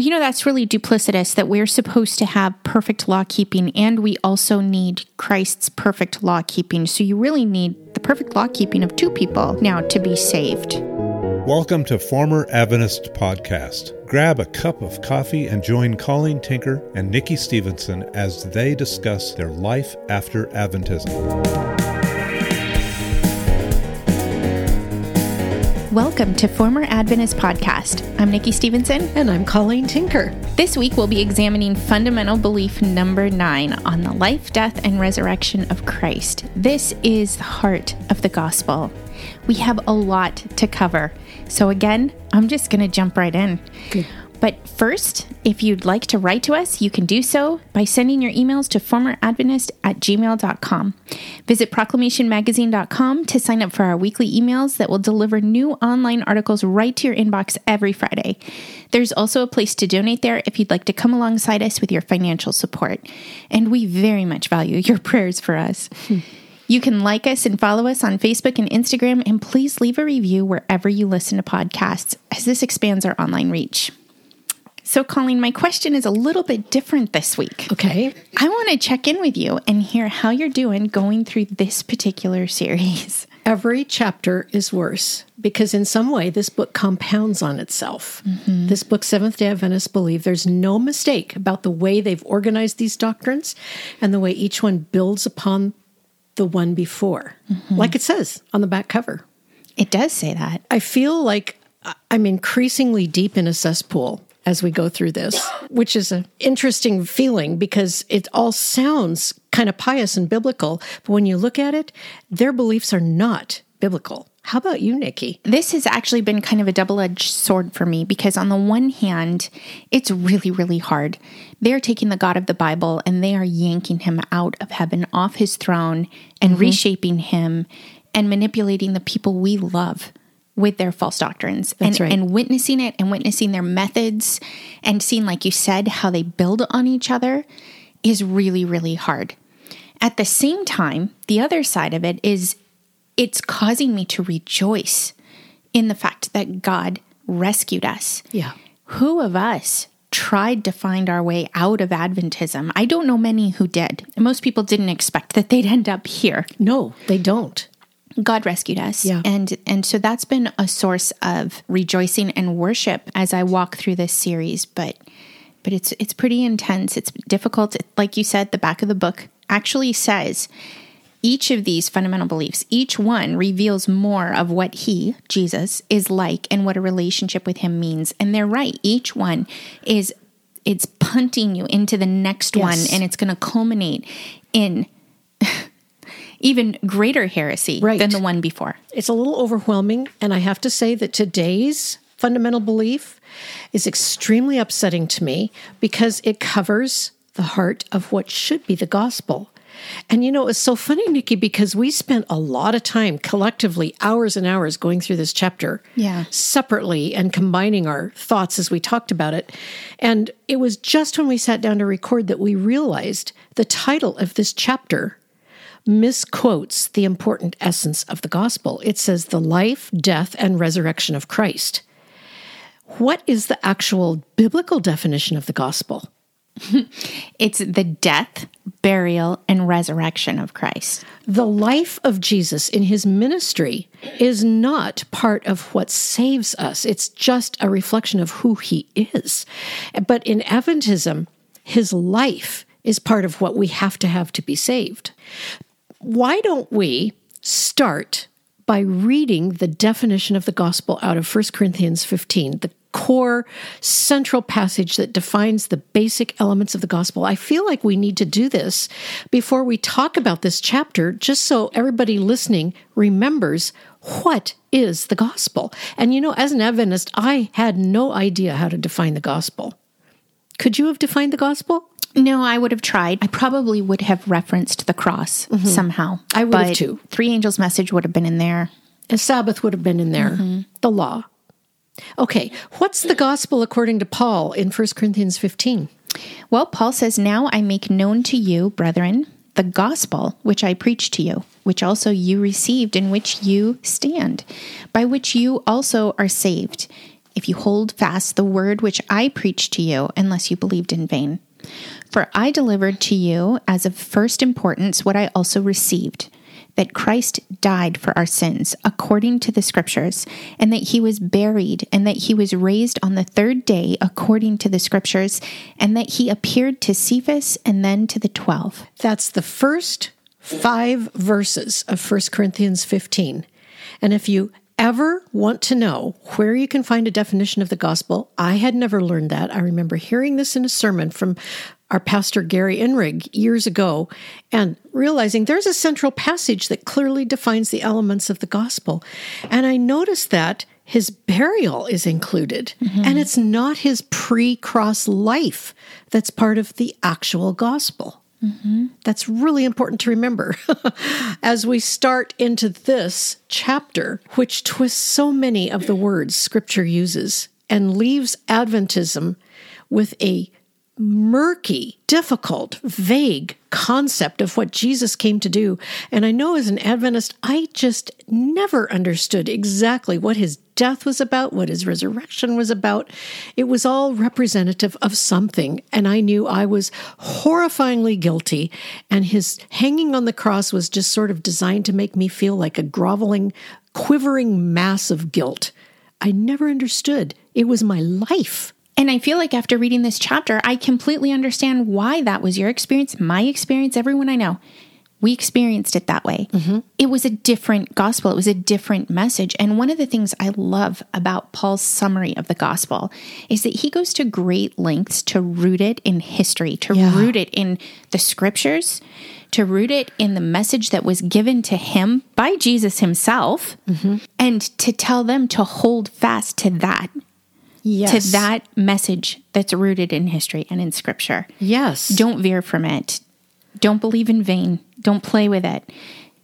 Well, you know, that's really duplicitous that we're supposed to have perfect law keeping and we also need Christ's perfect law keeping. So you really need the perfect law keeping of two people now to be saved. Welcome to Former Adventist Podcast. Grab a cup of coffee and join Colleen Tinker and Nikki Stevenson as they discuss their life after Adventism. Welcome to Former Adventist Podcast. I'm Nikki Stevenson. And I'm Colleen Tinker. This week we'll be examining fundamental belief number nine on the life, death, and resurrection of Christ. This is the heart of the gospel. We have a lot to cover. So, again, I'm just going to jump right in. Good. But first, if you'd like to write to us, you can do so by sending your emails to formeradventist at gmail.com. Visit proclamationmagazine.com to sign up for our weekly emails that will deliver new online articles right to your inbox every Friday. There's also a place to donate there if you'd like to come alongside us with your financial support. And we very much value your prayers for us. You can like us and follow us on Facebook and Instagram, and please leave a review wherever you listen to podcasts, as this expands our online reach. So, Colleen, my question is a little bit different this week. Okay. I want to check in with you and hear how you're doing going through this particular series. Every chapter is worse because, in some way, this book compounds on itself. Mm-hmm. This book, Seventh day Adventists believe, there's no mistake about the way they've organized these doctrines and the way each one builds upon the one before. Mm-hmm. Like it says on the back cover. It does say that. I feel like I'm increasingly deep in a cesspool as we go through this, which is an interesting feeling because it all sounds kind of pious and biblical. But when you look at it, their beliefs are not biblical. How about you, Nikki? This has actually been kind of a double edged sword for me because, on the one hand, it's really, really hard. They're taking the God of the Bible and they are yanking him out of heaven, off his throne, and mm-hmm. reshaping him and manipulating the people we love with their false doctrines and, right. and witnessing it and witnessing their methods and seeing, like you said, how they build on each other is really, really hard. At the same time, the other side of it is it's causing me to rejoice in the fact that God rescued us. Yeah. Who of us tried to find our way out of Adventism? I don't know many who did. Most people didn't expect that they'd end up here. No, they don't. God rescued us. Yeah. And and so that's been a source of rejoicing and worship as I walk through this series, but but it's it's pretty intense. It's difficult. Like you said, the back of the book actually says each of these fundamental beliefs, each one reveals more of what he, Jesus, is like and what a relationship with him means. And they're right. Each one is it's punting you into the next yes. one and it's going to culminate in even greater heresy right. than the one before. It's a little overwhelming. And I have to say that today's fundamental belief is extremely upsetting to me because it covers the heart of what should be the gospel. And you know, it's so funny, Nikki, because we spent a lot of time collectively, hours and hours going through this chapter yeah. separately and combining our thoughts as we talked about it. And it was just when we sat down to record that we realized the title of this chapter misquotes the important essence of the gospel. It says the life, death, and resurrection of Christ. What is the actual biblical definition of the gospel? it's the death, burial, and resurrection of Christ. The life of Jesus in his ministry is not part of what saves us, it's just a reflection of who he is. But in Adventism, his life is part of what we have to have to be saved why don't we start by reading the definition of the gospel out of 1 Corinthians 15, the core central passage that defines the basic elements of the gospel. I feel like we need to do this before we talk about this chapter, just so everybody listening remembers what is the gospel. And you know, as an Adventist, I had no idea how to define the gospel. Could you have defined the gospel? No, I would have tried. I probably would have referenced the cross mm-hmm. somehow. I would have too. Three angels' message would have been in there. A Sabbath would have been in there. Mm-hmm. The law. Okay, what's the gospel according to Paul in 1 Corinthians 15? Well, Paul says, Now I make known to you, brethren, the gospel which I preach to you, which also you received, in which you stand, by which you also are saved if you hold fast the word which I preached to you, unless you believed in vain. For I delivered to you as of first importance what I also received that Christ died for our sins according to the scriptures, and that he was buried, and that he was raised on the third day according to the scriptures, and that he appeared to Cephas and then to the twelve. That's the first five verses of 1 Corinthians 15. And if you ever want to know where you can find a definition of the gospel, I had never learned that. I remember hearing this in a sermon from our pastor Gary Inrig years ago and realizing there's a central passage that clearly defines the elements of the gospel. And I noticed that his burial is included, mm-hmm. and it's not his pre cross life that's part of the actual gospel. Mm-hmm. That's really important to remember as we start into this chapter, which twists so many of the words Scripture uses and leaves Adventism with a murky, difficult, vague concept of what Jesus came to do. And I know as an Adventist, I just never understood exactly what his death was about, what his resurrection was about. It was all representative of something. And I knew I was horrifyingly guilty. And his hanging on the cross was just sort of designed to make me feel like a groveling, quivering mass of guilt. I never understood. It was my life. And I feel like after reading this chapter, I completely understand why that was your experience, my experience, everyone I know. We experienced it that way. Mm-hmm. It was a different gospel, it was a different message. And one of the things I love about Paul's summary of the gospel is that he goes to great lengths to root it in history, to yeah. root it in the scriptures, to root it in the message that was given to him by Jesus himself, mm-hmm. and to tell them to hold fast to that yes. to that message that's rooted in history and in scripture. Yes. Don't veer from it. Don't believe in vain. Don't play with it.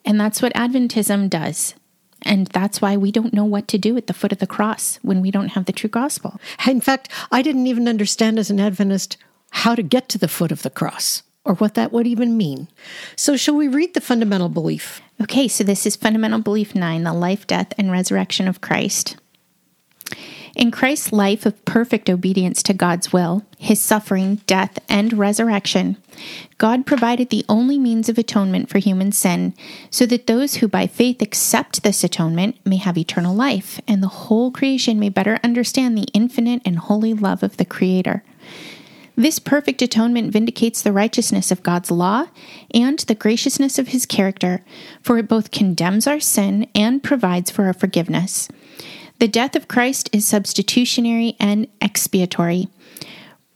And that's what Adventism does. And that's why we don't know what to do at the foot of the cross when we don't have the true gospel. In fact, I didn't even understand as an Adventist how to get to the foot of the cross or what that would even mean. So, shall we read the fundamental belief? Okay, so this is Fundamental Belief 9 the life, death, and resurrection of Christ. In Christ's life of perfect obedience to God's will, his suffering, death, and resurrection, God provided the only means of atonement for human sin, so that those who by faith accept this atonement may have eternal life, and the whole creation may better understand the infinite and holy love of the Creator. This perfect atonement vindicates the righteousness of God's law and the graciousness of his character, for it both condemns our sin and provides for our forgiveness. The death of Christ is substitutionary and expiatory,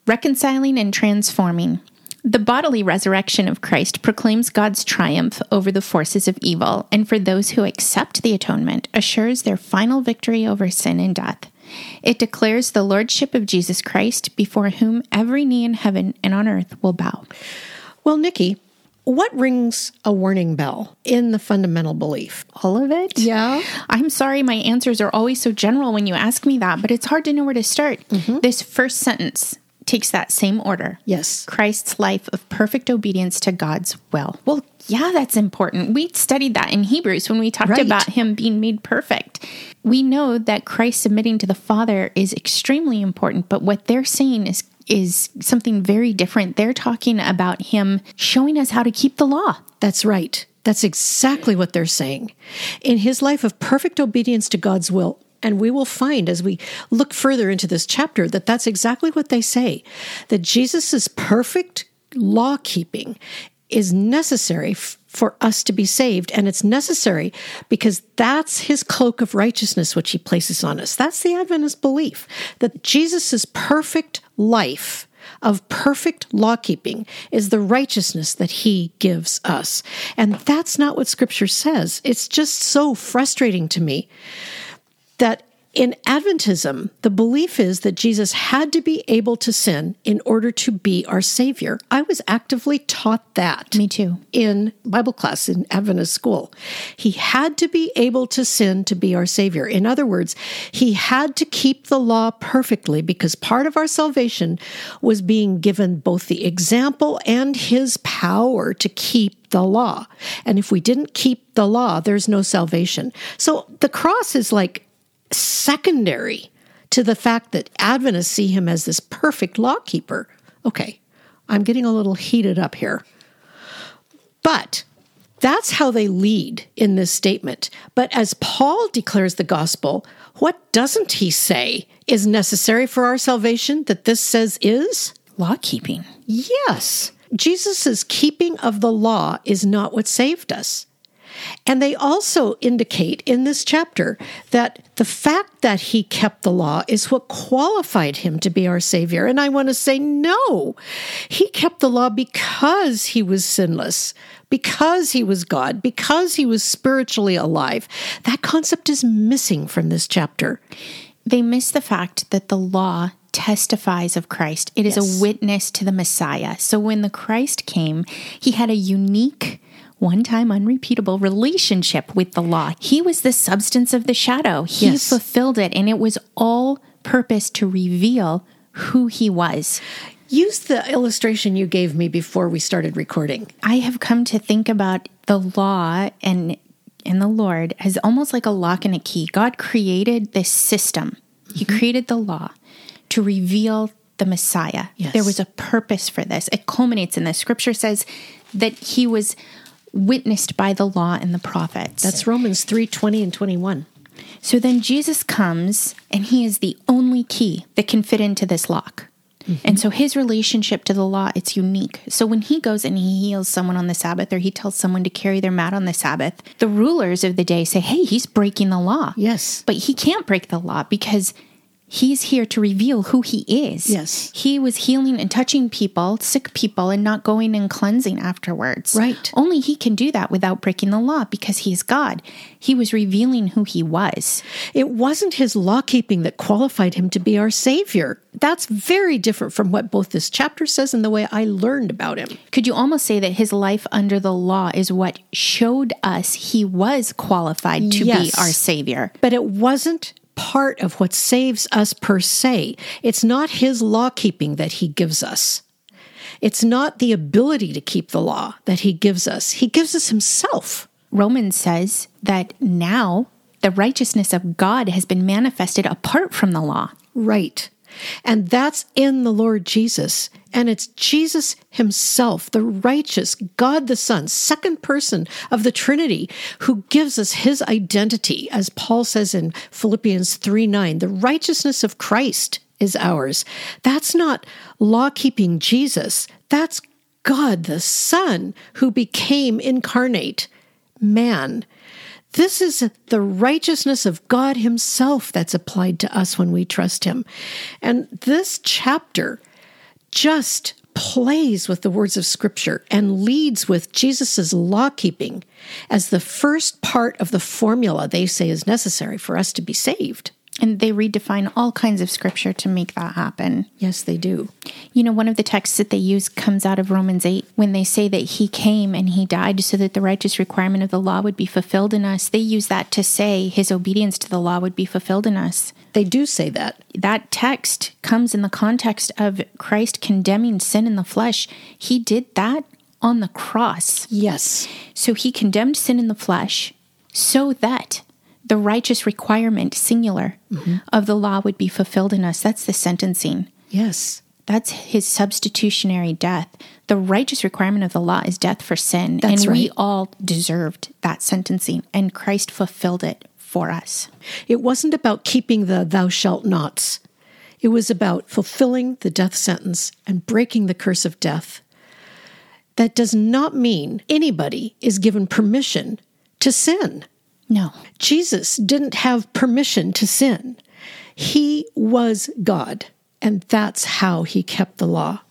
reconciling and transforming. The bodily resurrection of Christ proclaims God's triumph over the forces of evil, and for those who accept the atonement, assures their final victory over sin and death. It declares the lordship of Jesus Christ, before whom every knee in heaven and on earth will bow. Well, Nikki, what rings a warning bell in the fundamental belief? All of it? Yeah. I'm sorry, my answers are always so general when you ask me that, but it's hard to know where to start. Mm-hmm. This first sentence takes that same order. Yes. Christ's life of perfect obedience to God's will. Well, yeah, that's important. We studied that in Hebrews when we talked right. about him being made perfect. We know that Christ submitting to the Father is extremely important, but what they're saying is is something very different. They're talking about him showing us how to keep the law. That's right. That's exactly what they're saying. In his life of perfect obedience to God's will, and we will find as we look further into this chapter that that's exactly what they say that Jesus' perfect law keeping is necessary for us to be saved. And it's necessary because that's his cloak of righteousness, which he places on us. That's the Adventist belief that Jesus' perfect life of perfect law keeping is the righteousness that he gives us. And that's not what scripture says. It's just so frustrating to me that in Adventism, the belief is that Jesus had to be able to sin in order to be our Savior. I was actively taught that. Me too. In Bible class in Adventist school. He had to be able to sin to be our Savior. In other words, he had to keep the law perfectly because part of our salvation was being given both the example and his power to keep the law. And if we didn't keep the law, there's no salvation. So the cross is like secondary to the fact that Adventists see him as this perfect law keeper. Okay, I'm getting a little heated up here. But that's how they lead in this statement. But as Paul declares the gospel, what doesn't he say is necessary for our salvation that this says is? Law keeping. Yes. Jesus' keeping of the law is not what saved us. And they also indicate in this chapter that the fact that he kept the law is what qualified him to be our Savior. And I want to say, no, he kept the law because he was sinless, because he was God, because he was spiritually alive. That concept is missing from this chapter. They miss the fact that the law testifies of Christ. It is Yes. a witness to the Messiah. So when the Christ came, he had a unique, one time unrepeatable relationship with the law. He was the substance of the shadow, he Yes. fulfilled it, and it was all purpose to reveal who he was. Use the illustration you gave me before we started recording. I have come to think about the law and and the Lord as almost like a lock and a key. God created this system. He Mm-hmm. created the law to reveal the Messiah. Yes. There was a purpose for this. It culminates in this. Scripture says that he was witnessed by the law and the prophets. That's Romans 3 20 and 21. So then Jesus comes and he is the only key that can fit into this lock. Mm-hmm. And so his relationship to the law, it's unique. So when he goes and he heals someone on the Sabbath or he tells someone to carry their mat on the Sabbath, the rulers of the day say, hey, he's breaking the law. Yes. But he can't break the law because he's here to reveal who he is. Yes. He was healing and touching people, sick people, and not going and cleansing afterwards. Right. Only he can do that without breaking the law because he's God. He was revealing who he was. It wasn't his law keeping that qualified him to be our Savior. That's very different from what both this chapter says and the way I learned about him. Could you almost say that his life under the law is what showed us he was qualified to Yes. be our Savior? But it wasn't part of what saves us per se. It's not his law keeping that he gives us. It's not the ability to keep the law that he gives us. He gives us himself. Romans says that now the righteousness of God has been manifested apart from the law. Right. And that's in the Lord Jesus. And it's Jesus himself, the righteous God the Son, second person of the Trinity, who gives us his identity, as Paul says in Philippians 3 9. The righteousness of Christ is ours. That's not law keeping Jesus. That's God the Son who became incarnate man. This is the righteousness of God Himself that's applied to us when we trust Him. And this chapter just plays with the words of Scripture and leads with Jesus' law keeping as the first part of the formula they say is necessary for us to be saved. And they redefine all kinds of scripture to make that happen. Yes, they do. You know, one of the texts that they use comes out of Romans 8 when they say that he came and he died so that the righteous requirement of the law would be fulfilled in us. They use that to say his obedience to the law would be fulfilled in us. They do say that. That text comes in the context of Christ condemning sin in the flesh. He did that on the cross. Yes. So he condemned sin in the flesh so that the righteous requirement, singular, mm-hmm. of the law would be fulfilled in us. That's the sentencing. Yes. That's his substitutionary death. The righteous requirement of the law is death for sin. That's and we all deserved that sentencing, and Christ fulfilled it for us. It wasn't about keeping the thou shalt nots. It was about fulfilling the death sentence and breaking the curse of death. That does not mean anybody is given permission to sin. No. Jesus didn't have permission to sin. He was God, and that's how he kept the law.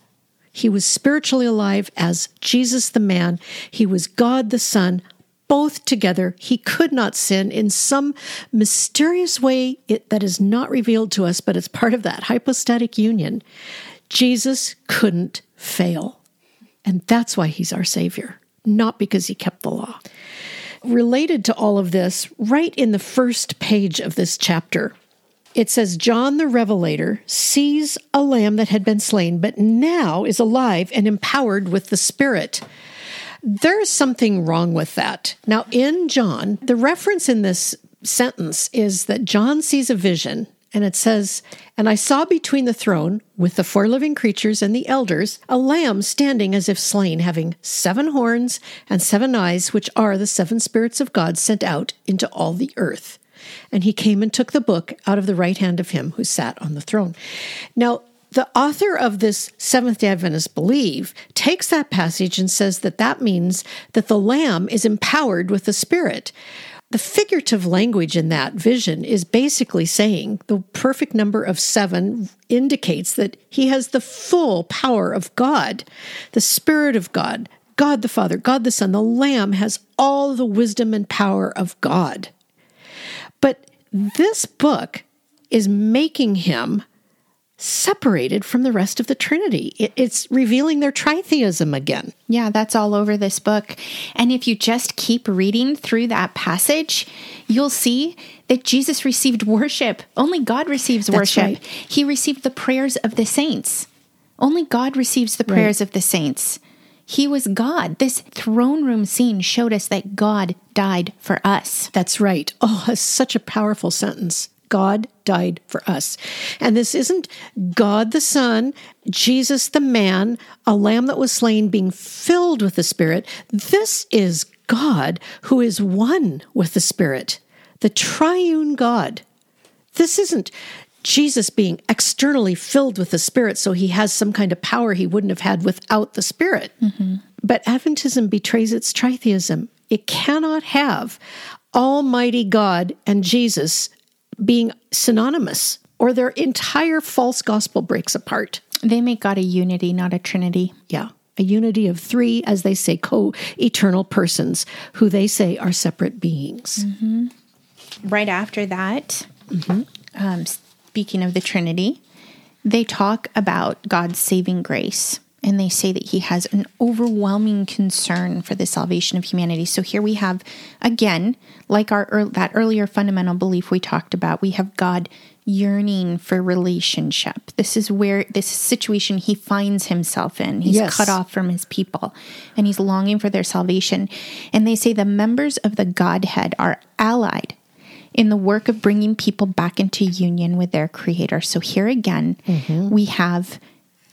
He was spiritually alive as Jesus the man. He was God the Son, both together. He could not sin in some mysterious way it, that is not revealed to us, but it's part of that hypostatic union. Jesus couldn't fail. And that's why he's our Savior, not because he kept the law related to all of this, right in the first page of this chapter, it says John the Revelator sees a lamb that had been slain, but now is alive and empowered with the Spirit. There's something wrong with that. Now, in John, the reference in this sentence is that John sees a vision And it says, And I saw between the throne, with the four living creatures and the elders, a lamb standing as if slain, having seven horns and seven eyes, which are the seven spirits of God sent out into all the earth. And he came and took the book out of the right hand of him who sat on the throne. Now, the author of this Seventh day Adventist believe takes that passage and says that that means that the lamb is empowered with the Spirit. The figurative language in that vision is basically saying the perfect number of seven indicates that he has the full power of God, the Spirit of God, God the Father, God the Son. The Lamb has all the wisdom and power of God. But this book is making him separated from the rest of the Trinity. it's revealing their tritheism again. Yeah, that's all over this book. And if you just keep reading through that passage, you'll see that Jesus received worship. Only God receives that's worship. Right. He received the prayers of the saints. Only God receives the prayers right. of the saints. He was God. This throne room scene showed us that God died for us. That's right. Oh, that's such a powerful sentence. God died for us. And this isn't God the Son, Jesus the man, a lamb that was slain being filled with the Spirit. This is God who is one with the Spirit, the triune God. This isn't Jesus being externally filled with the Spirit so he has some kind of power he wouldn't have had without the Spirit. Mm-hmm. But Adventism betrays its tritheism. It cannot have Almighty God and Jesus being synonymous, or their entire false gospel breaks apart. They make God a unity, not a trinity. Yeah. A unity of three, as they say, co eternal persons who they say are separate beings. Mm-hmm. Right after that, mm-hmm. um, speaking of the Trinity, they talk about God's saving grace and they say that he has an overwhelming concern for the salvation of humanity. So here we have again like our that earlier fundamental belief we talked about, we have God yearning for relationship. This is where this situation he finds himself in. He's yes. cut off from his people and he's longing for their salvation. And they say the members of the Godhead are allied in the work of bringing people back into union with their creator. So here again, mm-hmm. we have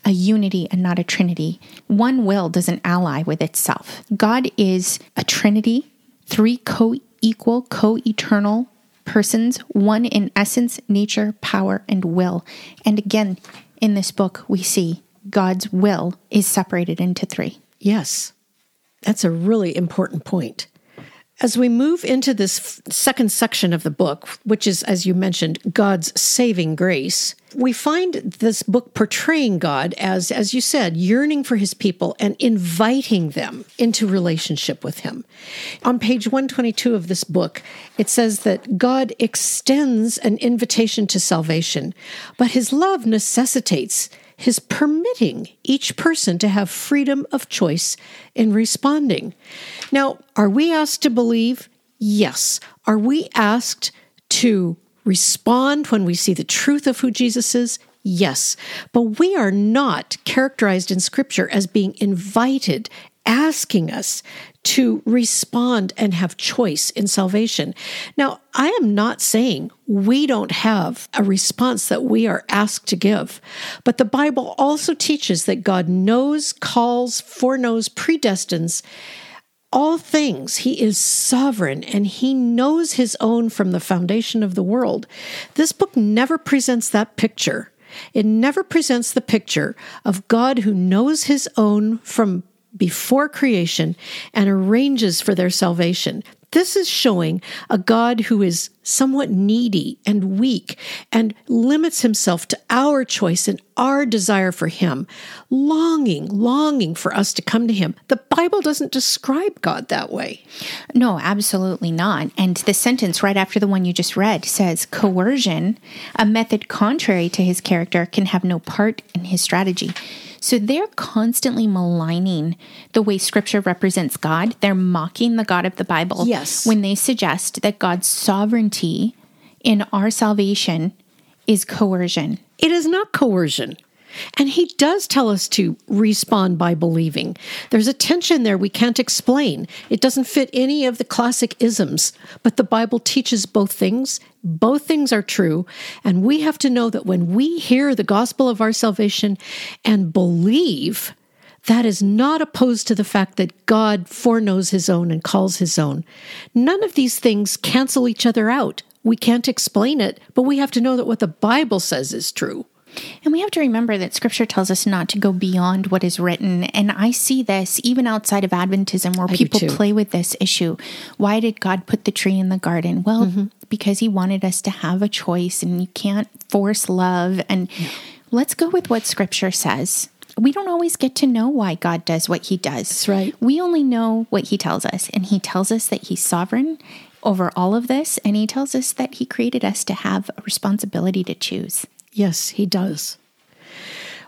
a unity and not a trinity. One will doesn't ally with itself. God is a trinity, three co equal, co eternal persons, one in essence, nature, power, and will. And again, in this book, we see God's will is separated into three. Yes, that's a really important point. As we move into this second section of the book, which is, as you mentioned, God's saving grace, we find this book portraying God as, as you said, yearning for his people and inviting them into relationship with him. On page 122 of this book, it says that God extends an invitation to salvation, but his love necessitates his permitting each person to have freedom of choice in responding. Now, are we asked to believe? Yes. Are we asked to respond when we see the truth of who Jesus is? Yes. But we are not characterized in Scripture as being invited asking us to respond and have choice in salvation. Now, I am not saying we don't have a response that we are asked to give, but the Bible also teaches that God knows, calls, foreknows, predestines all things. He is sovereign and he knows his own from the foundation of the world. This book never presents that picture. It never presents the picture of God who knows his own from before creation and arranges for their salvation. This is showing a God who is somewhat needy and weak and limits himself to our choice and our desire for him, longing, longing for us to come to him. The Bible doesn't describe God that way. No, absolutely not. And the sentence right after the one you just read says coercion, a method contrary to his character, can have no part in his strategy. So they're constantly maligning the way scripture represents God. They're mocking the God of the Bible. Yes. When they suggest that God's sovereignty in our salvation is coercion. It is not coercion. And he does tell us to respond by believing. There's a tension there we can't explain. It doesn't fit any of the classic isms, but the Bible teaches both things. Both things are true. And we have to know that when we hear the gospel of our salvation and believe, that is not opposed to the fact that God foreknows his own and calls his own. None of these things cancel each other out. We can't explain it, but we have to know that what the Bible says is true. And we have to remember that scripture tells us not to go beyond what is written. And I see this even outside of Adventism where I people play with this issue. Why did God put the tree in the garden? Well, mm-hmm. because he wanted us to have a choice and you can't force love. And let's go with what scripture says. We don't always get to know why God does what he does. That's right. We only know what he tells us. And he tells us that he's sovereign over all of this. And he tells us that he created us to have a responsibility to choose. Yes, he does.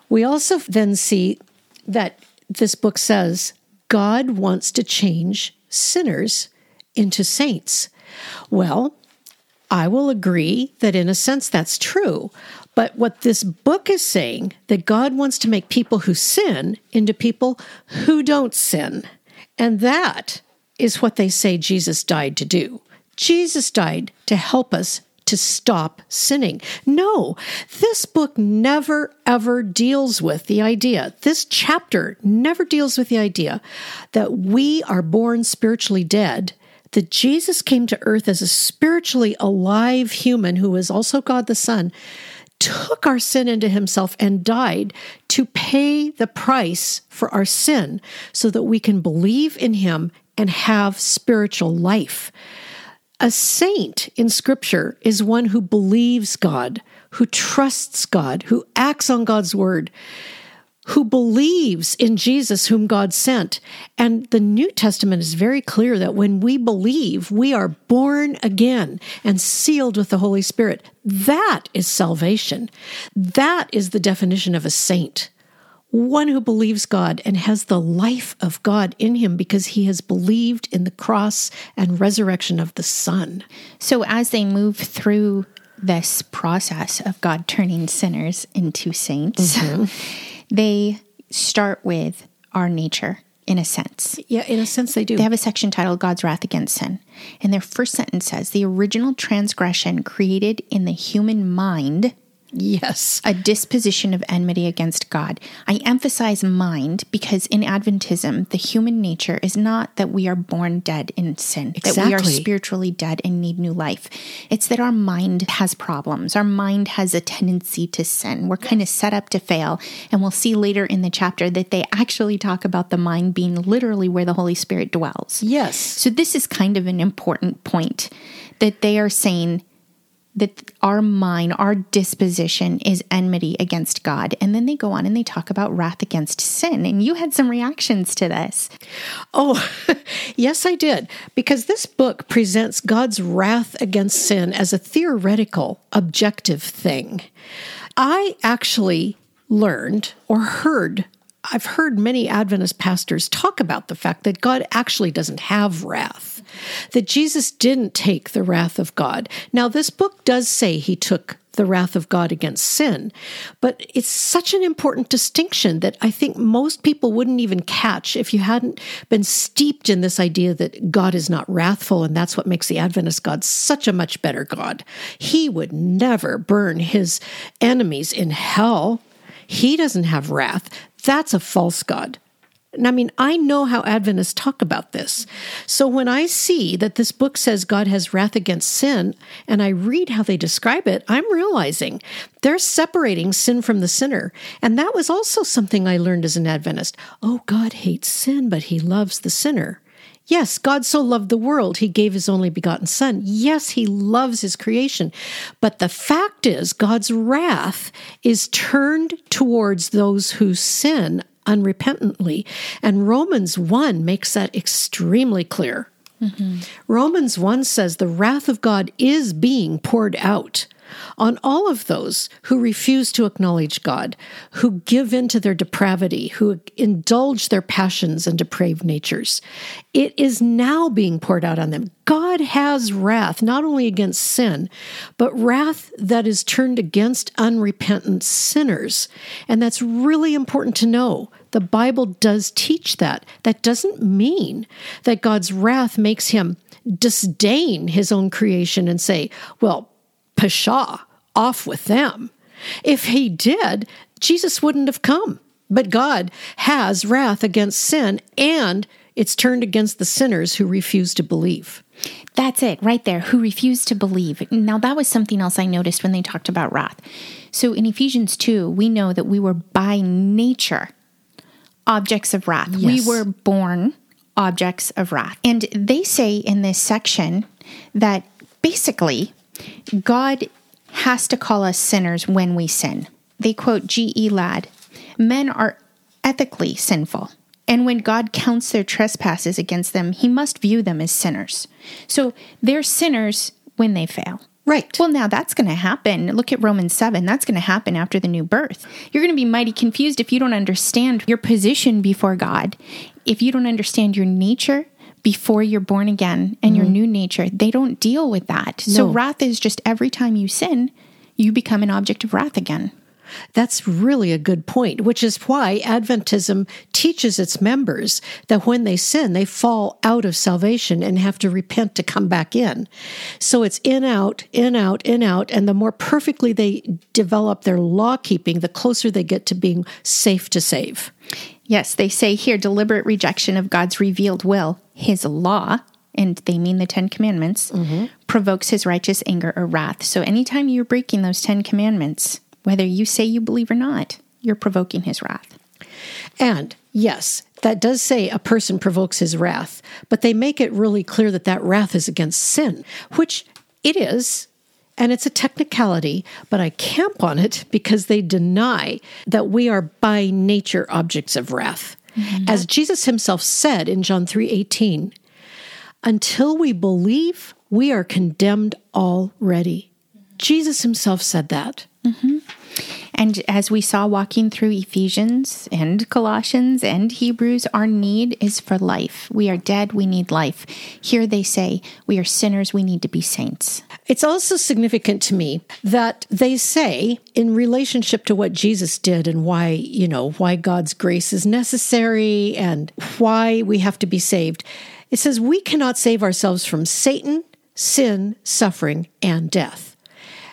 We also then see that this book says God wants to change sinners into saints. Well, I will agree that in a sense that's true. But what this book is saying that God wants to make people who sin into people who don't sin. And that is what they say Jesus died to do. Jesus died to help us to stop sinning. No, this book never ever deals with the idea. This chapter never deals with the idea that we are born spiritually dead that Jesus came to earth as a spiritually alive human who is also God the Son, took our sin into himself and died to pay the price for our sin so that we can believe in him and have spiritual life. A saint in scripture is one who believes God, who trusts God, who acts on God's word who believes in Jesus, whom God sent. And the New Testament is very clear that when we believe, we are born again and sealed with the Holy Spirit. That is salvation. That is the definition of a saint. One who believes God and has the life of God in him because he has believed in the cross and resurrection of the Son. So as they move through this process of God turning sinners into saints, mm-hmm. they start with our nature in a sense. Yeah, in a sense, they do. They have a section titled God's Wrath Against Sin. And their first sentence says the original transgression created in the human mind yes. a disposition of enmity against God. I emphasize mind because in Adventism, the human nature is not that we are born dead in sin, that we are spiritually dead and need new life. It's that our mind has problems. Our mind has a tendency to sin. We're kind of set up to fail. And we'll see later in the chapter that they actually talk about the mind being literally where the Holy Spirit dwells. Yes. So this is kind of an important point that they are saying that our mind, our disposition is enmity against God. And then they go on and they talk about wrath against sin. And you had some reactions to this. Oh, yes, I did. Because this book presents God's wrath against sin as a theoretical, objective thing. I actually learned or heard, I've heard many Adventist pastors talk about the fact that God actually doesn't have wrath, that Jesus didn't take the wrath of God. Now, this book does say he took the wrath of God against sin. But it's such an important distinction that I think most people wouldn't even catch if you hadn't been steeped in this idea that God is not wrathful, and that's what makes the Adventist God such a much better God. He would never burn his enemies in hell. He doesn't have wrath. That's a false God. And I mean, I know how Adventists talk about this. So when I see that this book says God has wrath against sin, and I read how they describe it, I'm realizing they're separating sin from the sinner. And that was also something I learned as an Adventist. Oh, God hates sin, but he loves the sinner. Yes, God so loved the world, he gave his only begotten Son. Yes, he loves his creation. But the fact is, God's wrath is turned towards those who sin unrepentantly. And Romans 1 makes that extremely clear. Mm-hmm. Romans 1 says the wrath of God is being poured out on all of those who refuse to acknowledge God, who give in to their depravity, who indulge their passions and depraved natures. It is now being poured out on them. God has wrath, not only against sin, but wrath that is turned against unrepentant sinners. And that's really important to know. The Bible does teach that. That doesn't mean that God's wrath makes him disdain his own creation and say, well, pshaw, off with them. If he did, Jesus wouldn't have come. But God has wrath against sin, and it's turned against the sinners who refuse to believe. That's it, right there, who refuse to believe. Now, that was something else I noticed when they talked about wrath. So in Ephesians 2, we know that we were by nature objects of wrath. Yes. We were born objects of wrath. And they say in this section that basically God has to call us sinners when we sin. They quote G.E. Ladd Men are ethically sinful. And when God counts their trespasses against them, he must view them as sinners. So they're sinners when they fail. Right. Well, now that's going to happen. Look at Romans 7. That's going to happen after the new birth. You're going to be mighty confused if you don't understand your position before God. If you don't understand your nature before you're born again and your mm-hmm. new nature, they don't deal with that. So wrath is just every time you sin, you become an object of wrath again. That's really a good point, which is why Adventism teaches its members that when they sin, they fall out of salvation and have to repent to come back in. So it's in, out, in, out, in, out. And the more perfectly they develop their law keeping, the closer they get to being safe to save. Yes, they say here deliberate rejection of God's revealed will, his law, and they mean the Ten Commandments, mm-hmm. provokes his righteous anger or wrath. So anytime you're breaking those Ten Commandments, whether you say you believe or not, you're provoking his wrath. And yes, that does say a person provokes his wrath, but they make it really clear that that wrath is against sin, which it is. And it's a technicality, but I camp on it because they deny that we are by nature objects of wrath. Mm-hmm. As Jesus himself said in John 3:18, until we believe, we are condemned already. Mm-hmm. Jesus himself said that. Mm-hmm. And as we saw walking through Ephesians and Colossians and Hebrews, our need is for life. We are dead, we need life. Here they say, we are sinners, we need to be saints. It's also significant to me that they say, in relationship to what Jesus did and why, you know, why God's grace is necessary and why we have to be saved, it says, we cannot save ourselves from Satan, sin, suffering, and death.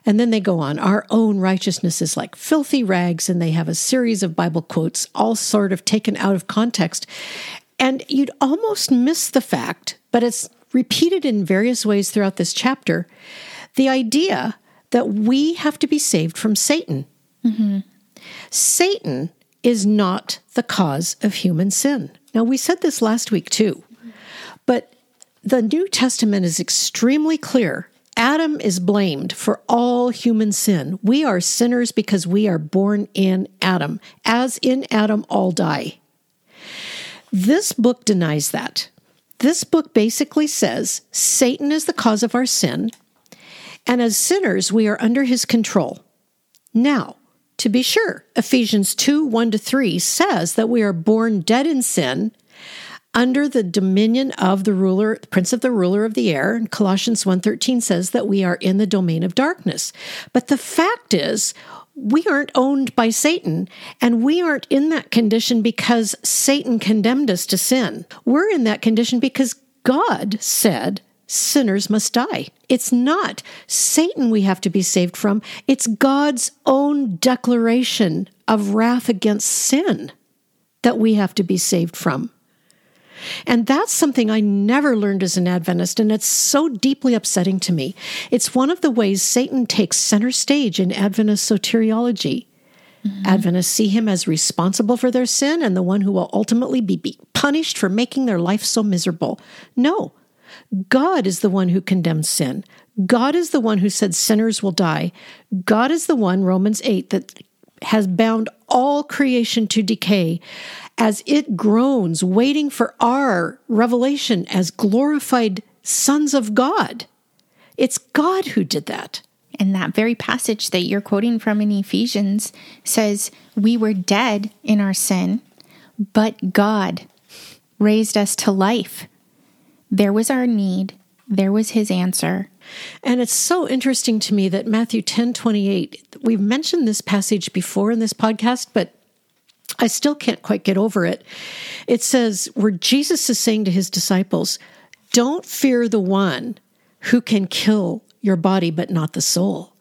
And then they go on, our own righteousness is like filthy rags, and they have a series of Bible quotes, all sort of taken out of context. And you'd almost miss the fact, but it's repeated in various ways throughout this chapter the idea that we have to be saved from Satan. Satan is not the cause of human sin. Now, we said this last week too, but the New Testament is extremely clear. Adam is blamed for all human sin. We are sinners because we are born in Adam. As in Adam, all die. This book denies that. This book basically says Satan is the cause of our sin, and as sinners, we are under his control. Now, to be sure, Ephesians 2 1 to 3 says that we are born dead in sin under the dominion of the ruler prince of the ruler of the air and colossians 1.13 says that we are in the domain of darkness. But the fact is we aren't owned by satan and we aren't in that condition because satan condemned us to sin. We're in that condition because god said sinners must die. It's not satan we have to be saved from. It's god's own declaration of wrath against sin that we have to be saved from and that's something I never learned as an Adventist, and it's so deeply upsetting to me. It's one of the ways Satan takes center stage in Adventist soteriology. Mm-hmm. Adventists see him as responsible for their sin and the one who will ultimately be, be punished for making their life so miserable. No, God is the one who condemns sin. God is the one who said sinners will die. God is the one, Romans 8, that has bound all creation to decay as it groans, waiting for our revelation as glorified sons of God. It's God who did that. And that very passage that you're quoting from in Ephesians says, We were dead in our sin, but God raised us to life. There was our need, there was his answer. And it's so interesting to me that Matthew 10 28, we've mentioned this passage before in this podcast, but I still can't quite get over it. It says, where Jesus is saying to his disciples, Don't fear the one who can kill your body, but not the soul.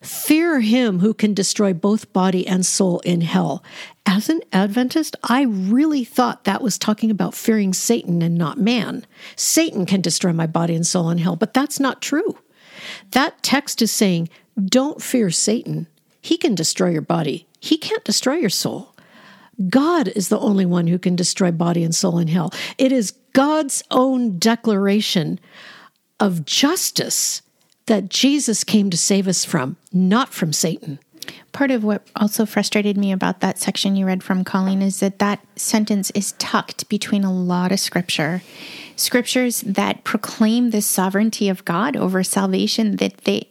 Fear him who can destroy both body and soul in hell. As an Adventist, I really thought that was talking about fearing Satan and not man. Satan can destroy my body and soul in hell, but that's not true. That text is saying, don't fear Satan. He can destroy your body, he can't destroy your soul. God is the only one who can destroy body and soul in hell. It is God's own declaration of justice that Jesus came to save us from, not from Satan. Part of what also frustrated me about that section you read from Colleen is that that sentence is tucked between a lot of scripture. Scriptures that proclaim the sovereignty of God over salvation, that they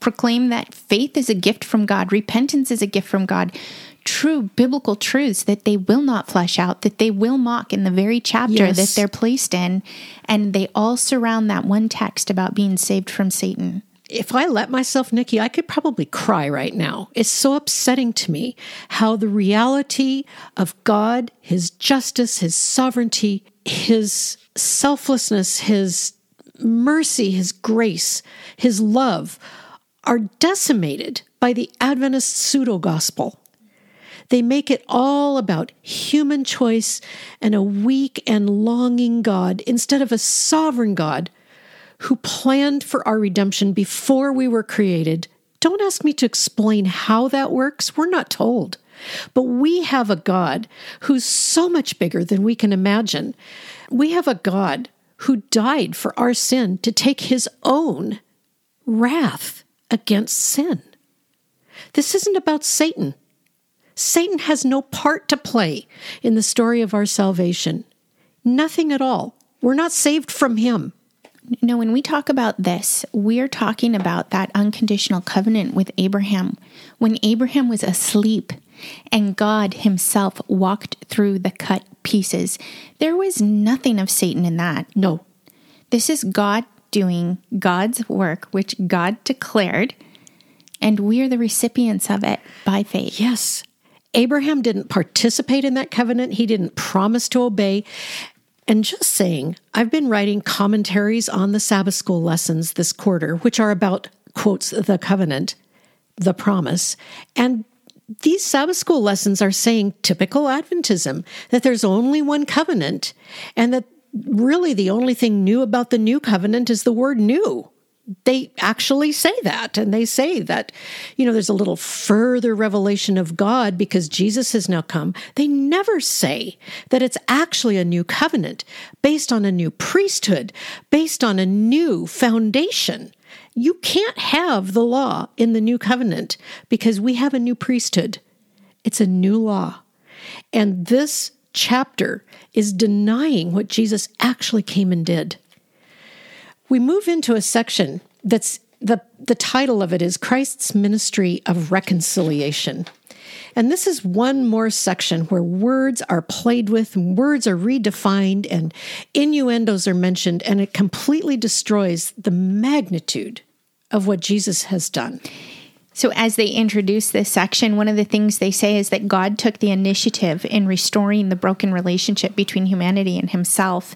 proclaim that faith is a gift from God, repentance is a gift from God, true biblical truths that they will not flesh out, that they will mock in the very chapter yes. that they're placed in. And they all surround that one text about being saved from Satan. If I let myself, Nikki, I could probably cry right now. It's so upsetting to me how the reality of God, His justice, His sovereignty, His selflessness, His mercy, His grace, His love are decimated by the Adventist pseudo gospel. They make it all about human choice and a weak and longing God instead of a sovereign God who planned for our redemption before we were created. Don't ask me to explain how that works. We're not told. But we have a God who's so much bigger than we can imagine. We have a God who died for our sin to take his own wrath against sin. This isn't about Satan. Satan has no part to play in the story of our salvation. Nothing at all. We're not saved from him. No, when we talk about this, we're talking about that unconditional covenant with Abraham. When Abraham was asleep and God himself walked through the cut pieces, there was nothing of Satan in that. No. This is God doing God's work, which God declared, and we are the recipients of it by faith. Yes. Abraham didn't participate in that covenant, he didn't promise to obey. And just saying, I've been writing commentaries on the Sabbath school lessons this quarter, which are about, quotes, the covenant, the promise. And these Sabbath school lessons are saying typical Adventism, that there's only one covenant, and that really the only thing new about the new covenant is the word new they actually say that. And they say that, you know, there's a little further revelation of God because Jesus has now come. They never say that it's actually a new covenant based on a new priesthood, based on a new foundation. You can't have the law in the new covenant because we have a new priesthood. It's a new law. And this chapter is denying what Jesus actually came and did we move into a section that's the, the title of it is Christ's Ministry of Reconciliation. And this is one more section where words are played with, and words are redefined, and innuendos are mentioned, and it completely destroys the magnitude of what Jesus has done. So, as they introduce this section, one of the things they say is that God took the initiative in restoring the broken relationship between humanity and Himself.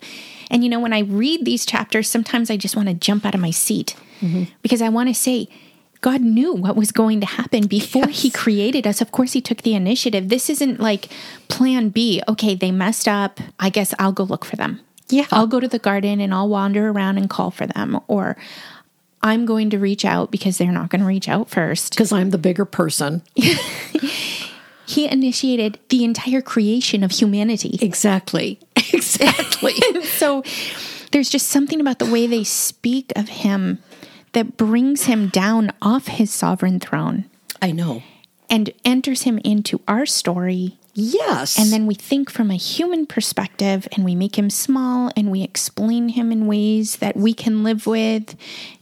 And you know, when I read these chapters, sometimes I just want to jump out of my seat mm-hmm. because I want to say, God knew what was going to happen before yes. He created us. Of course, He took the initiative. This isn't like plan B. Okay, they messed up. I guess I'll go look for them. Yeah. I'll go to the garden and I'll wander around and call for them. Or I'm going to reach out because they're not going to reach out first. Because I'm the bigger person. he initiated the entire creation of humanity. Exactly. Exactly. so there's just something about the way they speak of him that brings him down off his sovereign throne. I know. And enters him into our story. Yes. And then we think from a human perspective and we make him small and we explain him in ways that we can live with.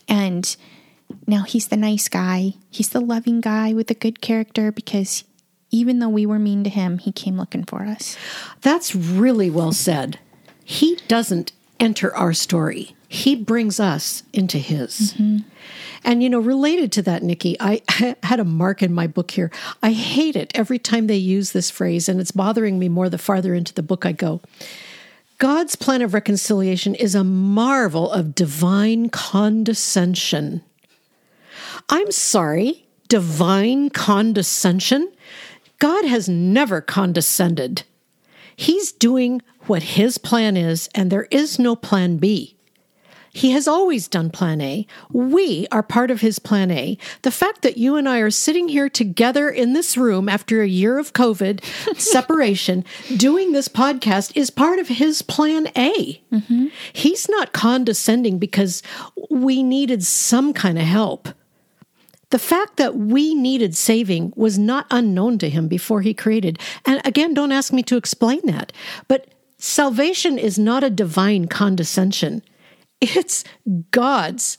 And now he's the nice guy. He's the loving guy with a good character because even though we were mean to him, he came looking for us. That's really well said. He doesn't enter our story, he brings us into his. Mm-hmm. And, you know, related to that, Nikki, I had a mark in my book here. I hate it every time they use this phrase, and it's bothering me more the farther into the book I go. God's plan of reconciliation is a marvel of divine condescension. I'm sorry, divine condescension? God has never condescended. He's doing what his plan is, and there is no plan B. He has always done plan A. We are part of his plan A. The fact that you and I are sitting here together in this room after a year of COVID separation doing this podcast is part of his plan A. Mm-hmm. He's not condescending because we needed some kind of help. The fact that we needed saving was not unknown to him before he created. And again, don't ask me to explain that. But salvation is not a divine condescension, it's God's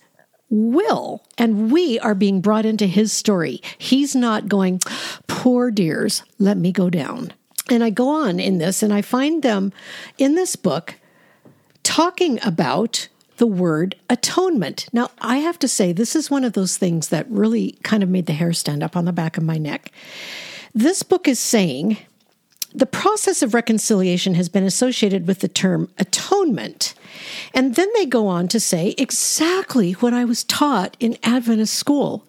will. And we are being brought into his story. He's not going, poor dears, let me go down. And I go on in this, and I find them in this book talking about the word atonement. Now, I have to say, this is one of those things that really kind of made the hair stand up on the back of my neck. This book is saying the process of reconciliation has been associated with the term atonement. And then they go on to say exactly what I was taught in Adventist school.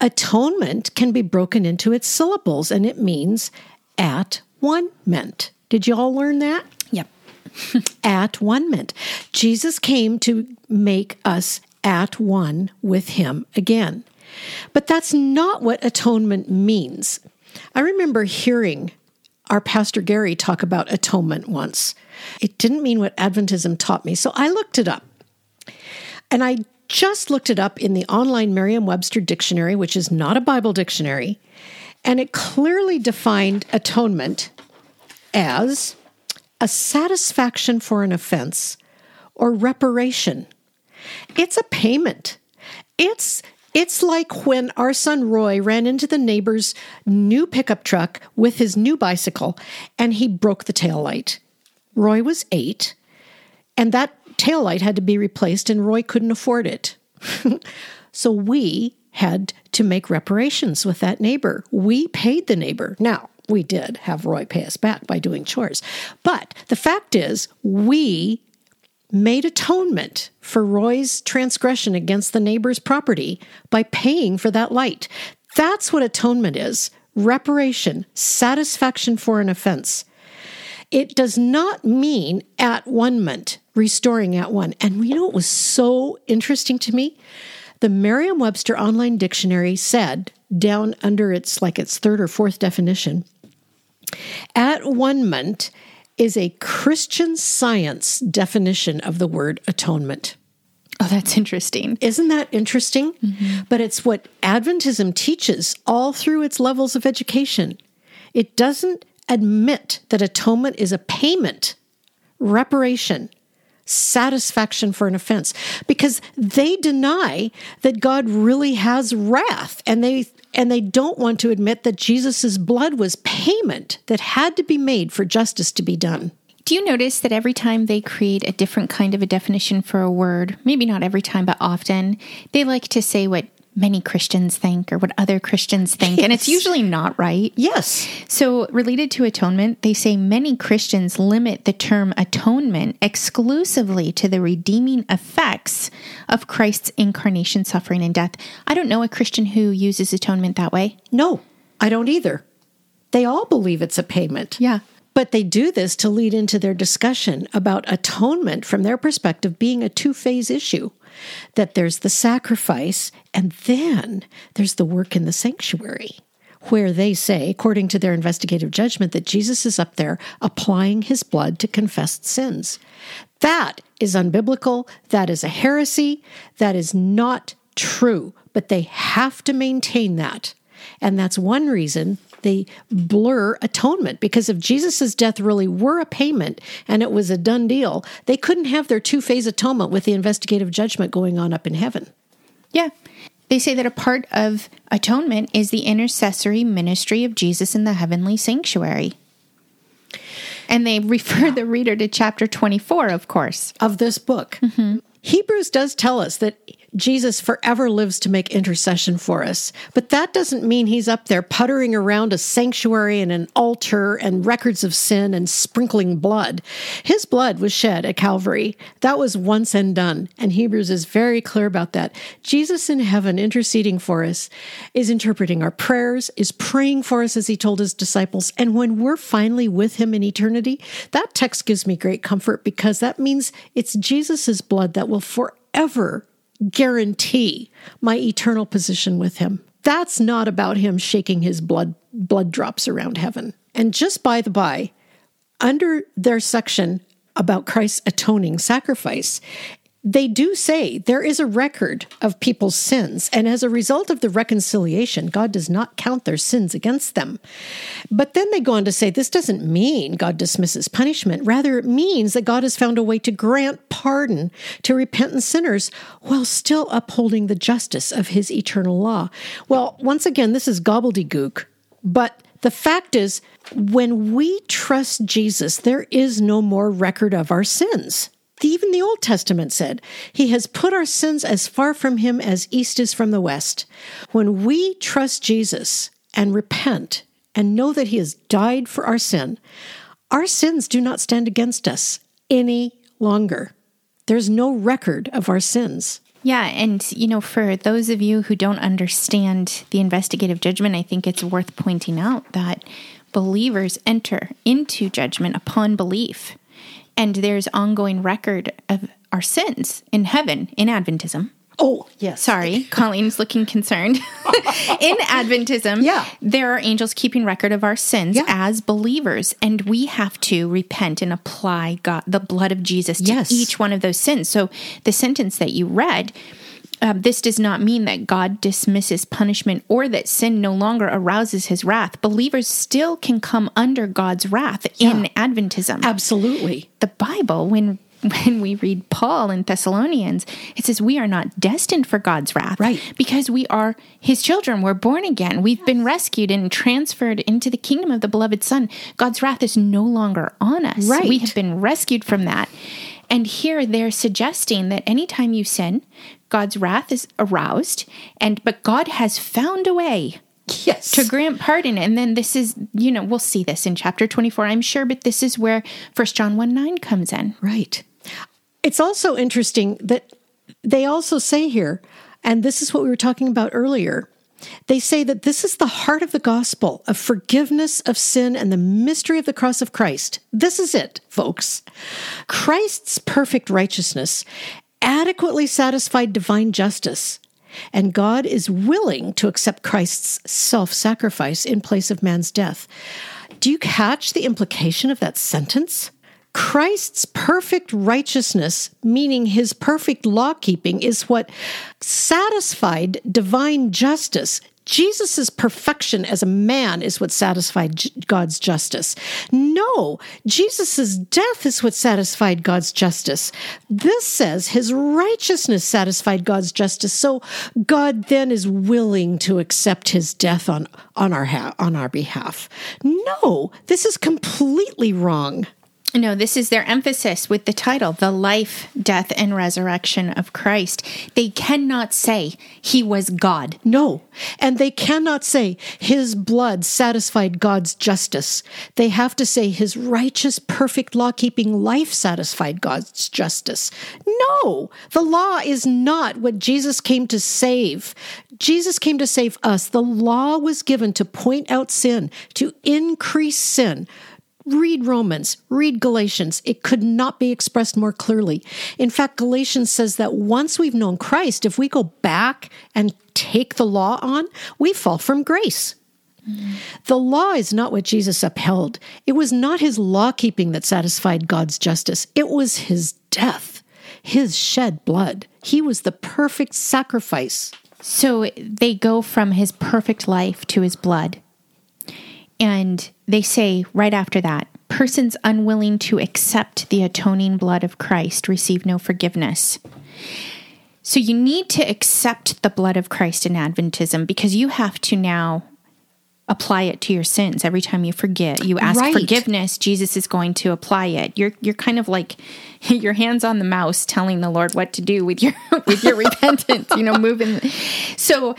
Atonement can be broken into its syllables, and it means at one meant. Did you all learn that? Yep. at one meant. Jesus came to make us at one with him again. But that's not what atonement means. I remember hearing our pastor Gary talk about atonement once. It didn't mean what Adventism taught me, so I looked it up. And I just looked it up in the online Merriam Webster dictionary, which is not a Bible dictionary, and it clearly defined atonement as a satisfaction for an offense or reparation. It's a payment. It's it's like when our son Roy ran into the neighbor's new pickup truck with his new bicycle and he broke the tail light. Roy was 8 and that tail light had to be replaced and Roy couldn't afford it. so we had to make reparations with that neighbor. We paid the neighbor. Now, we did have Roy pay us back by doing chores. But the fact is, we made atonement for Roy's transgression against the neighbor's property by paying for that light. That's what atonement is reparation, satisfaction for an offense. It does not mean at one ment, restoring at one. And you know what was so interesting to me? The Merriam Webster Online Dictionary said, down under its like its third or fourth definition, at one ment is a Christian science definition of the word atonement. Oh, that's interesting. Isn't that interesting? Mm-hmm. But it's what Adventism teaches all through its levels of education. It doesn't admit that atonement is a payment, reparation, satisfaction for an offense because they deny that God really has wrath and they and they don't want to admit that Jesus' blood was payment that had to be made for justice to be done. Do you notice that every time they create a different kind of a definition for a word, maybe not every time, but often, they like to say what many Christians think or what other Christians think, and it's usually not right. Yes. So, related to atonement, they say many Christians limit the term atonement exclusively to the redeeming effects of Christ's incarnation, suffering, and death. I don't know a Christian who uses atonement that way. No, I don't either. They all believe it's a payment. Yeah. But they do this to lead into their discussion about atonement from their perspective being a two phase issue. That there's the sacrifice, and then there's the work in the sanctuary, where they say, according to their investigative judgment, that Jesus is up there applying his blood to confessed sins. That is unbiblical. That is a heresy. That is not true. But they have to maintain that. And that's one reason they blur atonement because if Jesus' death really were a payment and it was a done deal, they couldn't have their two phase atonement with the investigative judgment going on up in heaven. Yeah. They say that a part of atonement is the intercessory ministry of Jesus in the heavenly sanctuary. And they refer the reader to chapter 24, of course. Of this book. Mm-hmm. Hebrews does tell us that Jesus forever lives to make intercession for us. But that doesn't mean he's up there puttering around a sanctuary and an altar and records of sin and sprinkling blood. His blood was shed at Calvary. That was once and done. And Hebrews is very clear about that. Jesus in heaven interceding for us is interpreting our prayers, is praying for us as he told his disciples. And when we're finally with him in eternity, that text gives me great comfort because that means it's Jesus' blood that will forever guarantee my eternal position with him. That's not about him shaking his blood blood drops around heaven. And just by the by, under their section about Christ's atoning sacrifice, they do say there is a record of people's sins, and as a result of the reconciliation, God does not count their sins against them. But then they go on to say this doesn't mean God dismisses punishment. Rather, it means that God has found a way to grant pardon to repentant sinners while still upholding the justice of his eternal law. Well, once again, this is gobbledygook, but the fact is, when we trust Jesus, there is no more record of our sins. Even the Old Testament said, He has put our sins as far from Him as east is from the west. When we trust Jesus and repent and know that He has died for our sin, our sins do not stand against us any longer. There's no record of our sins. Yeah, and you know, for those of you who don't understand the investigative judgment, I think it's worth pointing out that believers enter into judgment upon belief. And there's ongoing record of our sins in heaven in Adventism. Oh, yes. Sorry, Colleen's looking concerned. in Adventism, Yeah. there are angels keeping record of our sins Yeah. as believers, and we have to repent and apply God, the blood of Jesus to Yes. each one of those sins. So the sentence that you read. Uh, this does not mean that God dismisses punishment or that sin no longer arouses his wrath. Believers still can come under God's wrath in Adventism Absolutely. the Bible, when when we read Paul in Thessalonians, it says we are not destined for God's wrath. Right. Because we are his children. We're born again. We've been rescued and transferred into the kingdom of the beloved Son. God's wrath is no longer on us. Right. We have been rescued from that. And here they're suggesting that anytime you sin, God's wrath is aroused, and but God has found a way Yes. to grant pardon and then this is you know we'll see this in chapter 24 i'm sure but this is where first john 1 9 comes in Right. It's also interesting that they also say here, and this is what we were talking about earlier. They say that this is the heart of the gospel of forgiveness of sin and the mystery of the cross of Christ. This is it, folks. Christ's perfect righteousness adequately satisfied divine justice, and God is willing to accept Christ's self sacrifice in place of man's death. Do you catch the implication of that sentence? Christ's perfect righteousness, meaning his perfect law keeping, is what satisfied divine justice. Jesus' perfection as a man is what satisfied God's justice. No, Jesus' death is what satisfied God's justice. This says his righteousness satisfied God's justice. So God then is willing to accept his death on, on, our, ha- on our behalf. No, this is completely wrong. No this is their emphasis with the title the life death and resurrection of christ they cannot say he was god No. And they cannot say his blood satisfied God's justice. They have to say his righteous, perfect law keeping life satisfied God's justice. No. The law is not what Jesus came to save. Jesus came to save us. The law was given to point out sin, to increase sin. Read Romans, read Galatians. It could not be expressed more clearly. In fact, Galatians says that once we've known Christ, if we go back and take the law on, we fall from grace. The law is not what Jesus upheld. It was not his law keeping that satisfied God's justice, it was his death, his shed blood. He was the perfect sacrifice. so they go from his perfect life to his blood and they say right after that persons unwilling to accept the atoning blood of christ receive no forgiveness So you need to accept the blood of Christ in Adventism because you have to now apply it to your sins every time you forget. You ask Right. forgiveness, Jesus is going to apply it. You're you're kind of like your hands on the mouse telling the Lord what to do with your with your repentance, you know, moving. So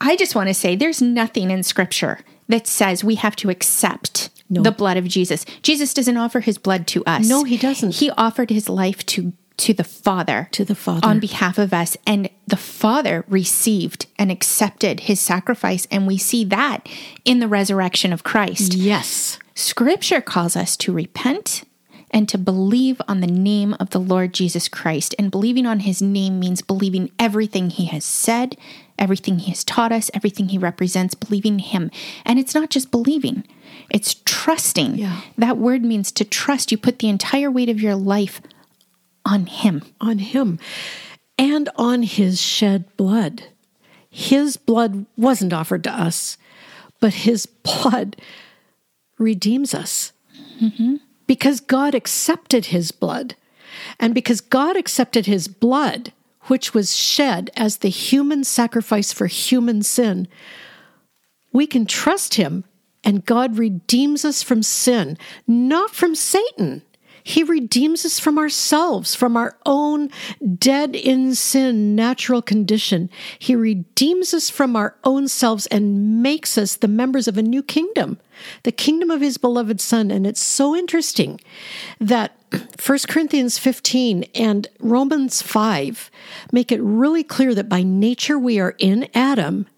I just want to say there's nothing in scripture that says we have to accept the blood of Jesus. Jesus doesn't offer his blood to us. No, he doesn't. He offered his life to to the Father. To the Father. On behalf of us. And the Father received and accepted his sacrifice. And we see that in the resurrection of Christ. Yes. Scripture calls us to repent and to believe on the name of the Lord Jesus Christ. And believing on his name means believing everything he has said, everything he has taught us, everything he represents, believing him. And it's not just believing, it's trusting. Yeah. That word means to trust. You put the entire weight of your life on him. on him and on his shed blood. His blood wasn't offered to us, but his blood redeems us. Mm-hmm. Because God accepted his blood. And because God accepted his blood, which was shed as the human sacrifice for human sin, we can trust him and God redeems us from sin, not from Satan. He redeems us from ourselves, from our own dead in sin natural condition. He redeems us from our own selves and makes us the members of a new kingdom, the kingdom of his beloved Son. And it's so interesting that 1 Corinthians 15 and Romans 5 make it really clear that by nature we are in Adam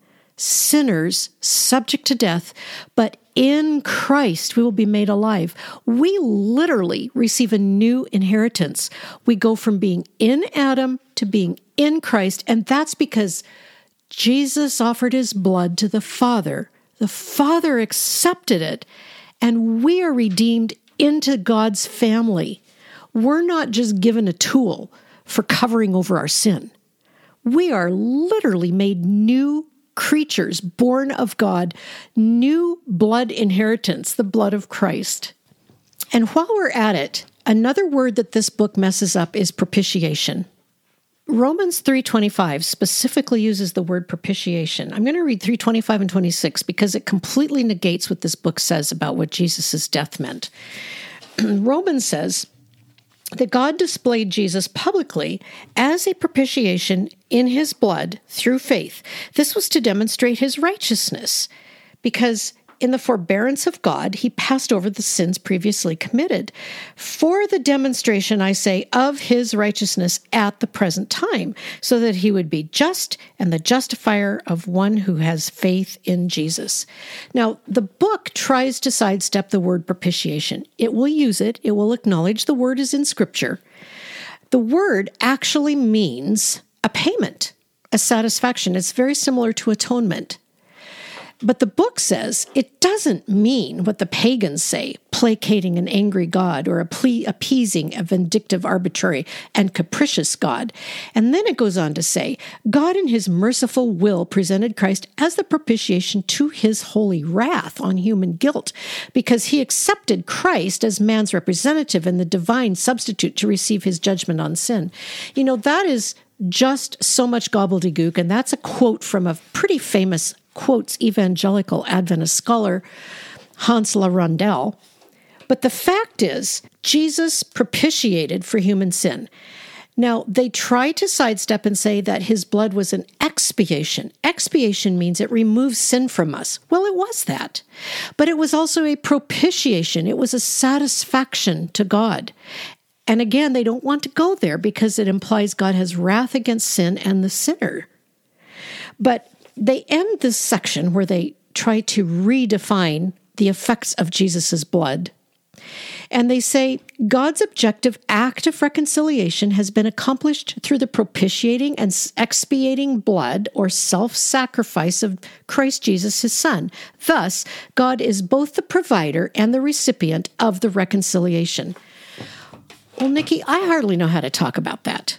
sinners subject to death, but in Christ we will be made alive. We literally receive a new inheritance. We go from being in Adam to being in Christ, and that's because Jesus offered his blood to the Father. The Father accepted it, and we are redeemed into God's family. We're not just given a tool for covering over our sin. We are literally made new creatures born of God, new blood inheritance, the blood of Christ. And while we're at it, another word that this book messes up is propitiation. Romans 3:25 specifically uses the word propitiation. I'm going to read 325 and 26 because it completely negates what this book says about what Jesus' death meant. Romans says, that God displayed Jesus publicly as a propitiation in his blood through faith. This was to demonstrate his righteousness, because in the forbearance of God, he passed over the sins previously committed for the demonstration, I say, of his righteousness at the present time, so that he would be just and the justifier of one who has faith in Jesus. Now, the book tries to sidestep the word propitiation. It will use it, it will acknowledge the word is in scripture. The word actually means a payment, a satisfaction. It's very similar to atonement. But the book says it doesn't mean what the pagans say, placating an angry God or appeasing a vindictive, arbitrary, and capricious God. And then it goes on to say God, in his merciful will, presented Christ as the propitiation to his holy wrath on human guilt, because he accepted Christ as man's representative and the divine substitute to receive his judgment on sin. You know, that is just so much gobbledygook. And that's a quote from a pretty famous quotes evangelical Adventist scholar, Hans LaRondelle. But the fact is, Jesus propitiated for human sin. Now, they try to sidestep and say that his blood was an expiation. Expiation means it removes sin from us. Well, it was that. But it was also a propitiation, it was a satisfaction to God. And again, they don't want to go there because it implies God has wrath against sin and the sinner. But they end this section where they try to redefine the effects of Jesus' blood. And they say God's objective act of reconciliation has been accomplished through the propitiating and expiating blood or self sacrifice of Christ Jesus, his Son. Thus, God is both the provider and the recipient of the reconciliation. Well, Nikki, I hardly know how to talk about that.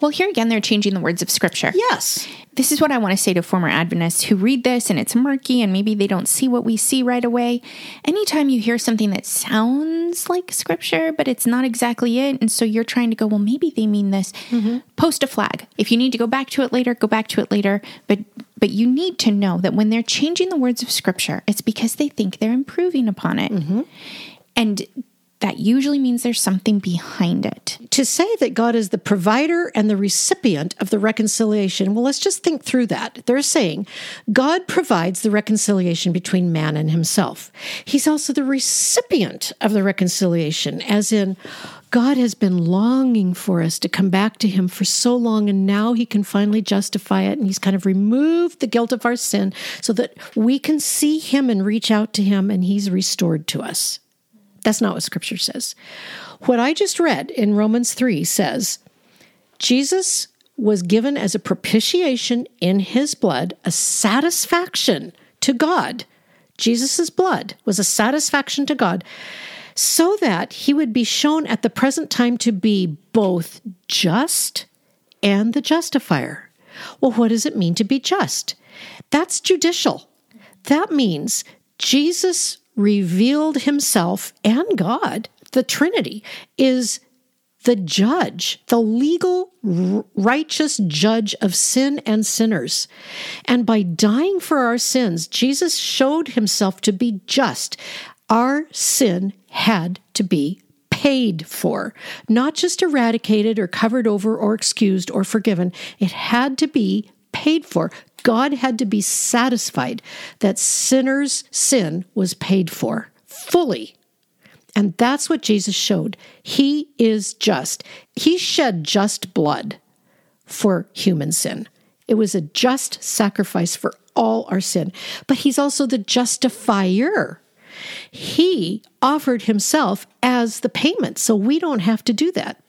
Well, here again, they're changing the words of scripture. Yes. This is what I want to say to former Adventists who read this and it's murky and maybe they don't see what we see right away. Anytime you hear something that sounds like scripture, but it's not exactly it, and so you're trying to go, well, maybe they mean this, mm-hmm. post a flag. If you need to go back to it later, go back to it later. But but you need to know that when they're changing the words of scripture, it's because they think they're improving upon it. Mm-hmm. And that usually means there's something behind it. To say that God is the provider and the recipient of the reconciliation, well, let's just think through that. They're saying God provides the reconciliation between man and himself. He's also the recipient of the reconciliation, as in, God has been longing for us to come back to Him for so long, and now He can finally justify it. And He's kind of removed the guilt of our sin so that we can see Him and reach out to Him, and He's restored to us. That's not what Scripture says. What I just read in Romans 3 says Jesus was given as a propitiation in His blood, a satisfaction to God. Jesus' blood was a satisfaction to God so that he would be shown at the present time to be both just and the justifier. Well, what does it mean to be just? That's judicial. That means Jesus revealed himself and God, the Trinity, is the judge, the legal, righteous judge of sin and sinners. And by dying for our sins, Jesus showed himself to be just. Our sin had to be paid for, not just eradicated or covered over or excused or forgiven. It had to be paid for. God had to be satisfied that sinners' sin was paid for fully. And that's what Jesus showed. He is just. He shed just blood for human sin. It was a just sacrifice for all our sin. But he's also the justifier. He offered himself as the payment, so we don't have to do that.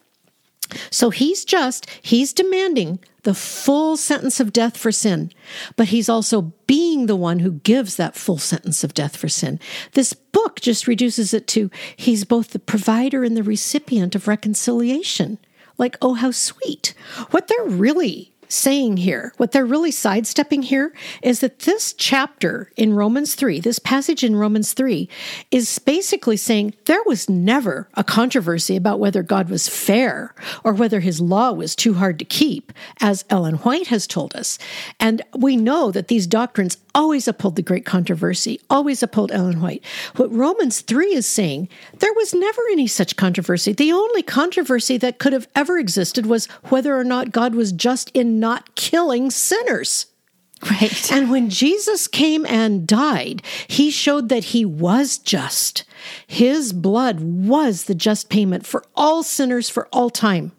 So he's just, he's demanding the full sentence of death for sin, but he's also being the one who gives that full sentence of death for sin. This book just reduces it to he's both the provider and the recipient of reconciliation. Like, oh, how sweet. What they're really saying here, what they're really sidestepping here, is that this chapter in Romans 3, this passage in Romans 3, is basically saying there was never a controversy about whether God was fair or whether his law was too hard to keep, as Ellen White has told us. And we know that these doctrines always uphold the great controversy, always uphold Ellen White. What Romans 3 is saying, there was never any such controversy. The only controversy that could have ever existed was whether or not God was just in not killing sinners. Right. And when Jesus came and died, he showed that he was just. His blood was the just payment for all sinners for all time.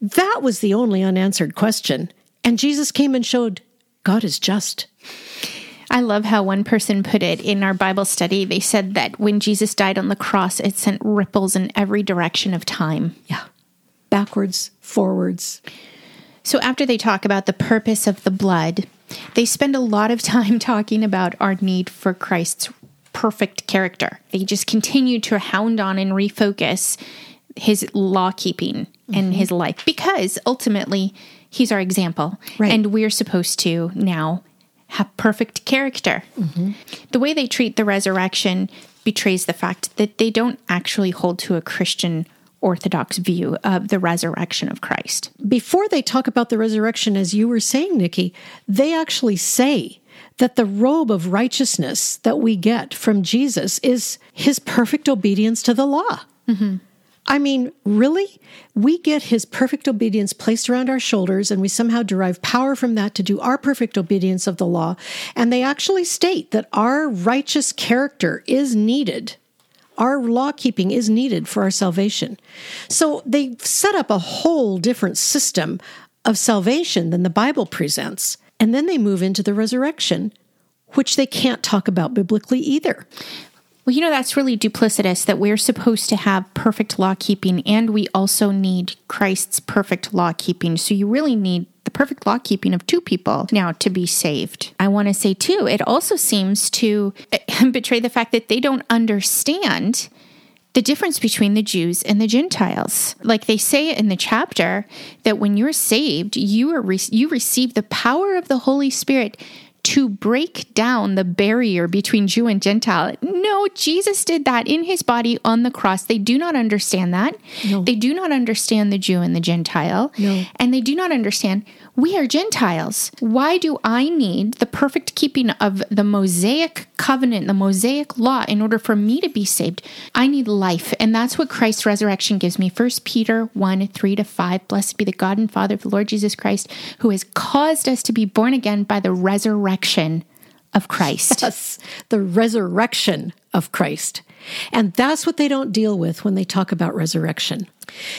That was the only unanswered question. And Jesus came and showed God is just. I love how one person put it in our Bible study. They said that when Jesus died on the cross, it sent ripples in every direction of time. Yeah. Backwards, forwards. So, after they talk about the purpose of the blood, they spend a lot of time talking about our need for Christ's perfect character. They just continue to hound on and refocus his law keeping and mm-hmm. his life because ultimately he's our example. Right. And we're supposed to now have perfect character. Mm-hmm. The way they treat the resurrection betrays the fact that they don't actually hold to a Christian orthodox view of the resurrection of Christ. Before they talk about the resurrection, as you were saying, Nikki, they actually say that the robe of righteousness that we get from Jesus is his perfect obedience to the law. Mm-hmm. I mean, really? We get his perfect obedience placed around our shoulders, and we somehow derive power from that to do our perfect obedience of the law. And they actually state that our righteous character is needed. Our law keeping is needed for our salvation. So they set up a whole different system of salvation than the Bible presents. And then they move into the resurrection, which they can't talk about biblically either. Well, you know, that's really duplicitous that we're supposed to have perfect law keeping and we also need Christ's perfect law keeping. So you really need the perfect law keeping of two people now to be saved. I want to say, too, it also seems to betray the fact that they don't understand the difference between the Jews and the Gentiles. Like they say in the chapter that when you're saved, you are re- you receive the power of the Holy Spirit to break down the barrier between Jew and Gentile. No, Jesus did that in his body on the cross. They do not understand that. No. They do not understand the Jew and the Gentile. No. And they do not understand we are Gentiles. Why do I need the perfect keeping of the Mosaic covenant, the Mosaic law, in order for me to be saved? I need life. And that's what Christ's resurrection gives me. 1 Peter 1 3 to 5. Blessed be the God and Father of the Lord Jesus Christ, who has caused us to be born again by the resurrection of Christ. Yes, the resurrection of Christ. And that's what they don't deal with when they talk about resurrection.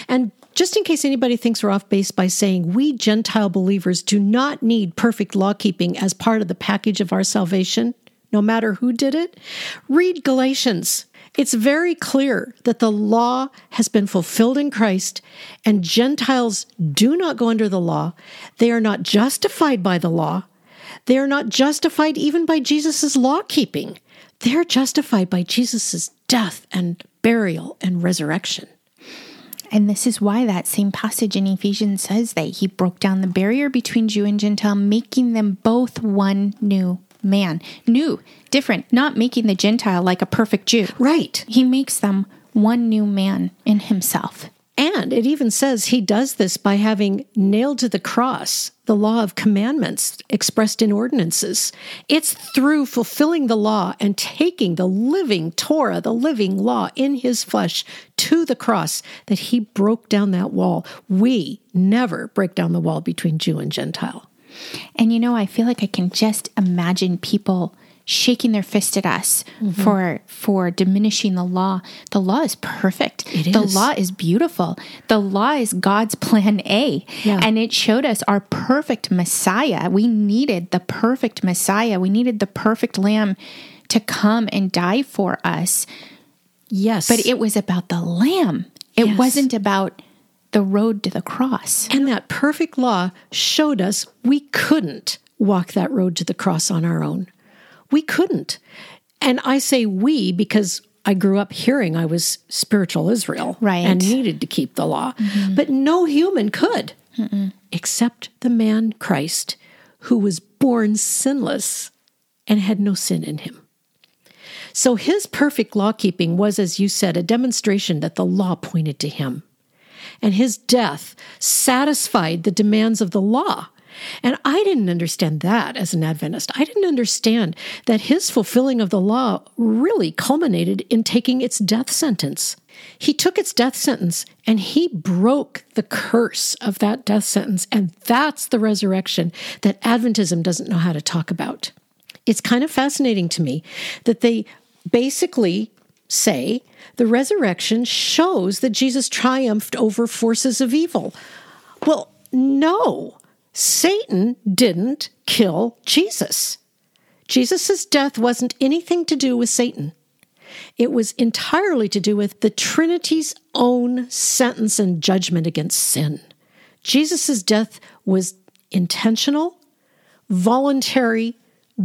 And just in case anybody thinks we're off base by saying we Gentile believers do not need perfect law keeping as part of the package of our salvation, no matter who did it, read Galatians. It's very clear that the law has been fulfilled in Christ, and Gentiles do not go under the law. They are not justified by the law. They are not justified even by Jesus' law keeping. They're justified by Jesus' death and burial and resurrection. And this is why that same passage in Ephesians says that he broke down the barrier between Jew and Gentile, making them both one new man. New, different, not making the Gentile like a perfect Jew. Right. He makes them one new man in himself. And it even says he does this by having nailed to the cross the law of commandments expressed in ordinances. It's through fulfilling the law and taking the living Torah, the living law in his flesh to the cross that he broke down that wall. We never break down the wall between Jew and Gentile. And you know, I feel like I can just imagine people shaking their fist at us mm-hmm. for for diminishing the law. The law is perfect. It The is. law is beautiful. The law is God's plan A. Yeah. And it showed us our perfect Messiah. We needed the perfect Messiah. We needed the perfect lamb to come and die for us. Yes. But it was about the lamb. It Yes. wasn't about the road to the cross. And that perfect law showed us we couldn't walk that road to the cross on our own. We couldn't. And I say we because I grew up hearing I was spiritual Israel Right. and needed to keep the law. Mm-hmm. But no human could, except the man Christ, who was born sinless and had no sin in him. So his perfect law keeping was, as you said, a demonstration that the law pointed to him and his death satisfied the demands of the law. And I didn't understand that as an Adventist. I didn't understand that his fulfilling of the law really culminated in taking its death sentence. He took its death sentence and he broke the curse of that death sentence. And that's the resurrection that Adventism doesn't know how to talk about. It's kind of fascinating to me that they basically say the resurrection shows that Jesus triumphed over forces of evil. Well, no, Satan didn't kill Jesus. Jesus' death wasn't anything to do with Satan. It was entirely to do with the Trinity's own sentence and judgment against sin. Jesus' death was intentional, voluntary,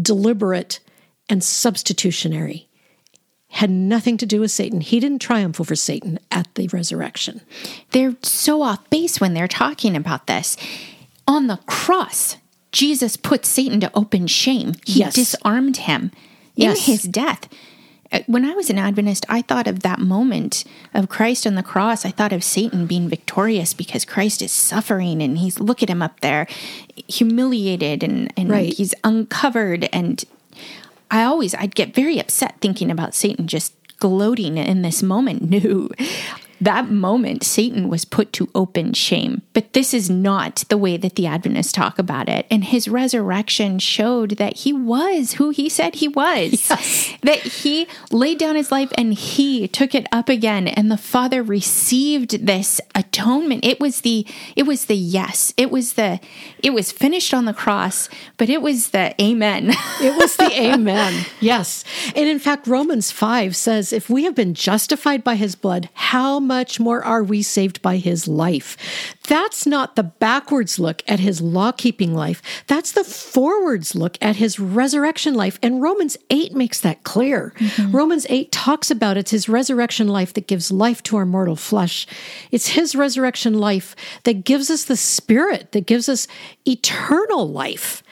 deliberate, and substitutionary had nothing to do with Satan. He didn't triumph over Satan at the resurrection. They're so off base when they're talking about this. On the cross, Jesus put Satan to open shame. He Yes. disarmed him in his death. Uh, When I was an Adventist, I thought of that moment of Christ on the cross. I thought of Satan being victorious because Christ is suffering and he's look at him up there, humiliated and, and Right. he's uncovered. And I always I'd get very upset thinking about Satan just gloating in this moment. No. That moment, Satan was put to open shame. But this is not the way that the Adventists talk about it. And his resurrection showed that he was who he said he was. That he laid down his life and he took it up again. And the Father received this atonement. It was the it was the yes. It was the it was finished on the cross, but it was the amen. It was the amen. Yes. And in fact, Romans 5 says if we have been justified by his blood, how much more are we saved by his life? That's not the backwards look at his law keeping life. That's the forwards look at his resurrection life. And Romans 8 makes that clear. Mm-hmm. Romans 8 talks about it's his resurrection life that gives life to our mortal flesh. It's his resurrection life that gives us the spirit, that gives us eternal life.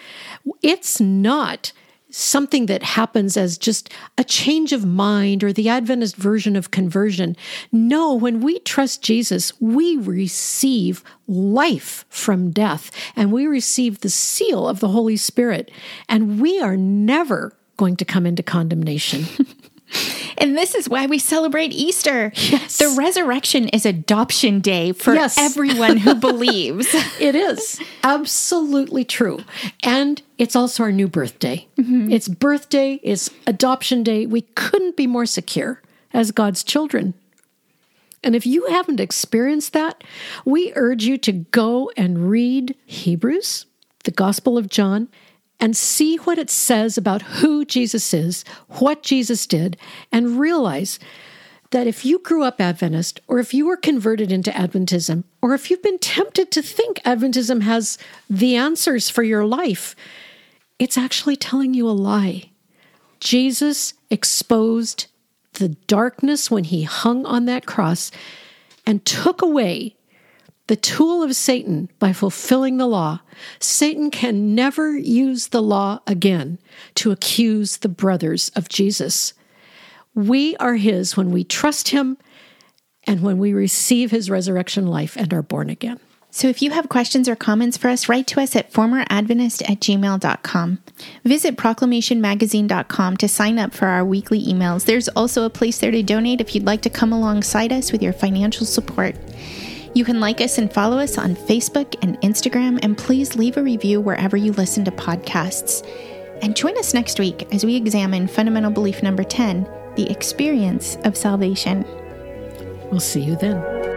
It's not something that happens as just a change of mind or the Adventist version of conversion. No, when we trust Jesus, we receive life from death and we receive the seal of the Holy Spirit, and we are never going to come into condemnation. And this is why we celebrate Easter. Yes. The resurrection is adoption day for yes. everyone who believes. it is absolutely true. And it's also our new birthday. Mm-hmm. It's birthday, it's adoption day. We couldn't be more secure as God's children. And if you haven't experienced that, we urge you to go and read Hebrews, the Gospel of John, and see what it says about who Jesus is, what Jesus did, and realize that if you grew up Adventist, or if you were converted into Adventism, or if you've been tempted to think Adventism has the answers for your life, it's actually telling you a lie. Jesus exposed the darkness when he hung on that cross and took away the tool of Satan by fulfilling the law, Satan can never use the law again to accuse the brothers of Jesus. We are his when we trust him and when we receive his resurrection life and are born again. So if you have questions or comments for us, write to us at formeradventist at gmail.com. Visit proclamationmagazine.com to sign up for our weekly emails. There's also a place there to donate if you'd like to come alongside us with your financial support. You can like us and follow us on Facebook and Instagram, and please leave a review wherever you listen to podcasts. And join us next week as we examine fundamental belief number 10 the experience of salvation. We'll see you then.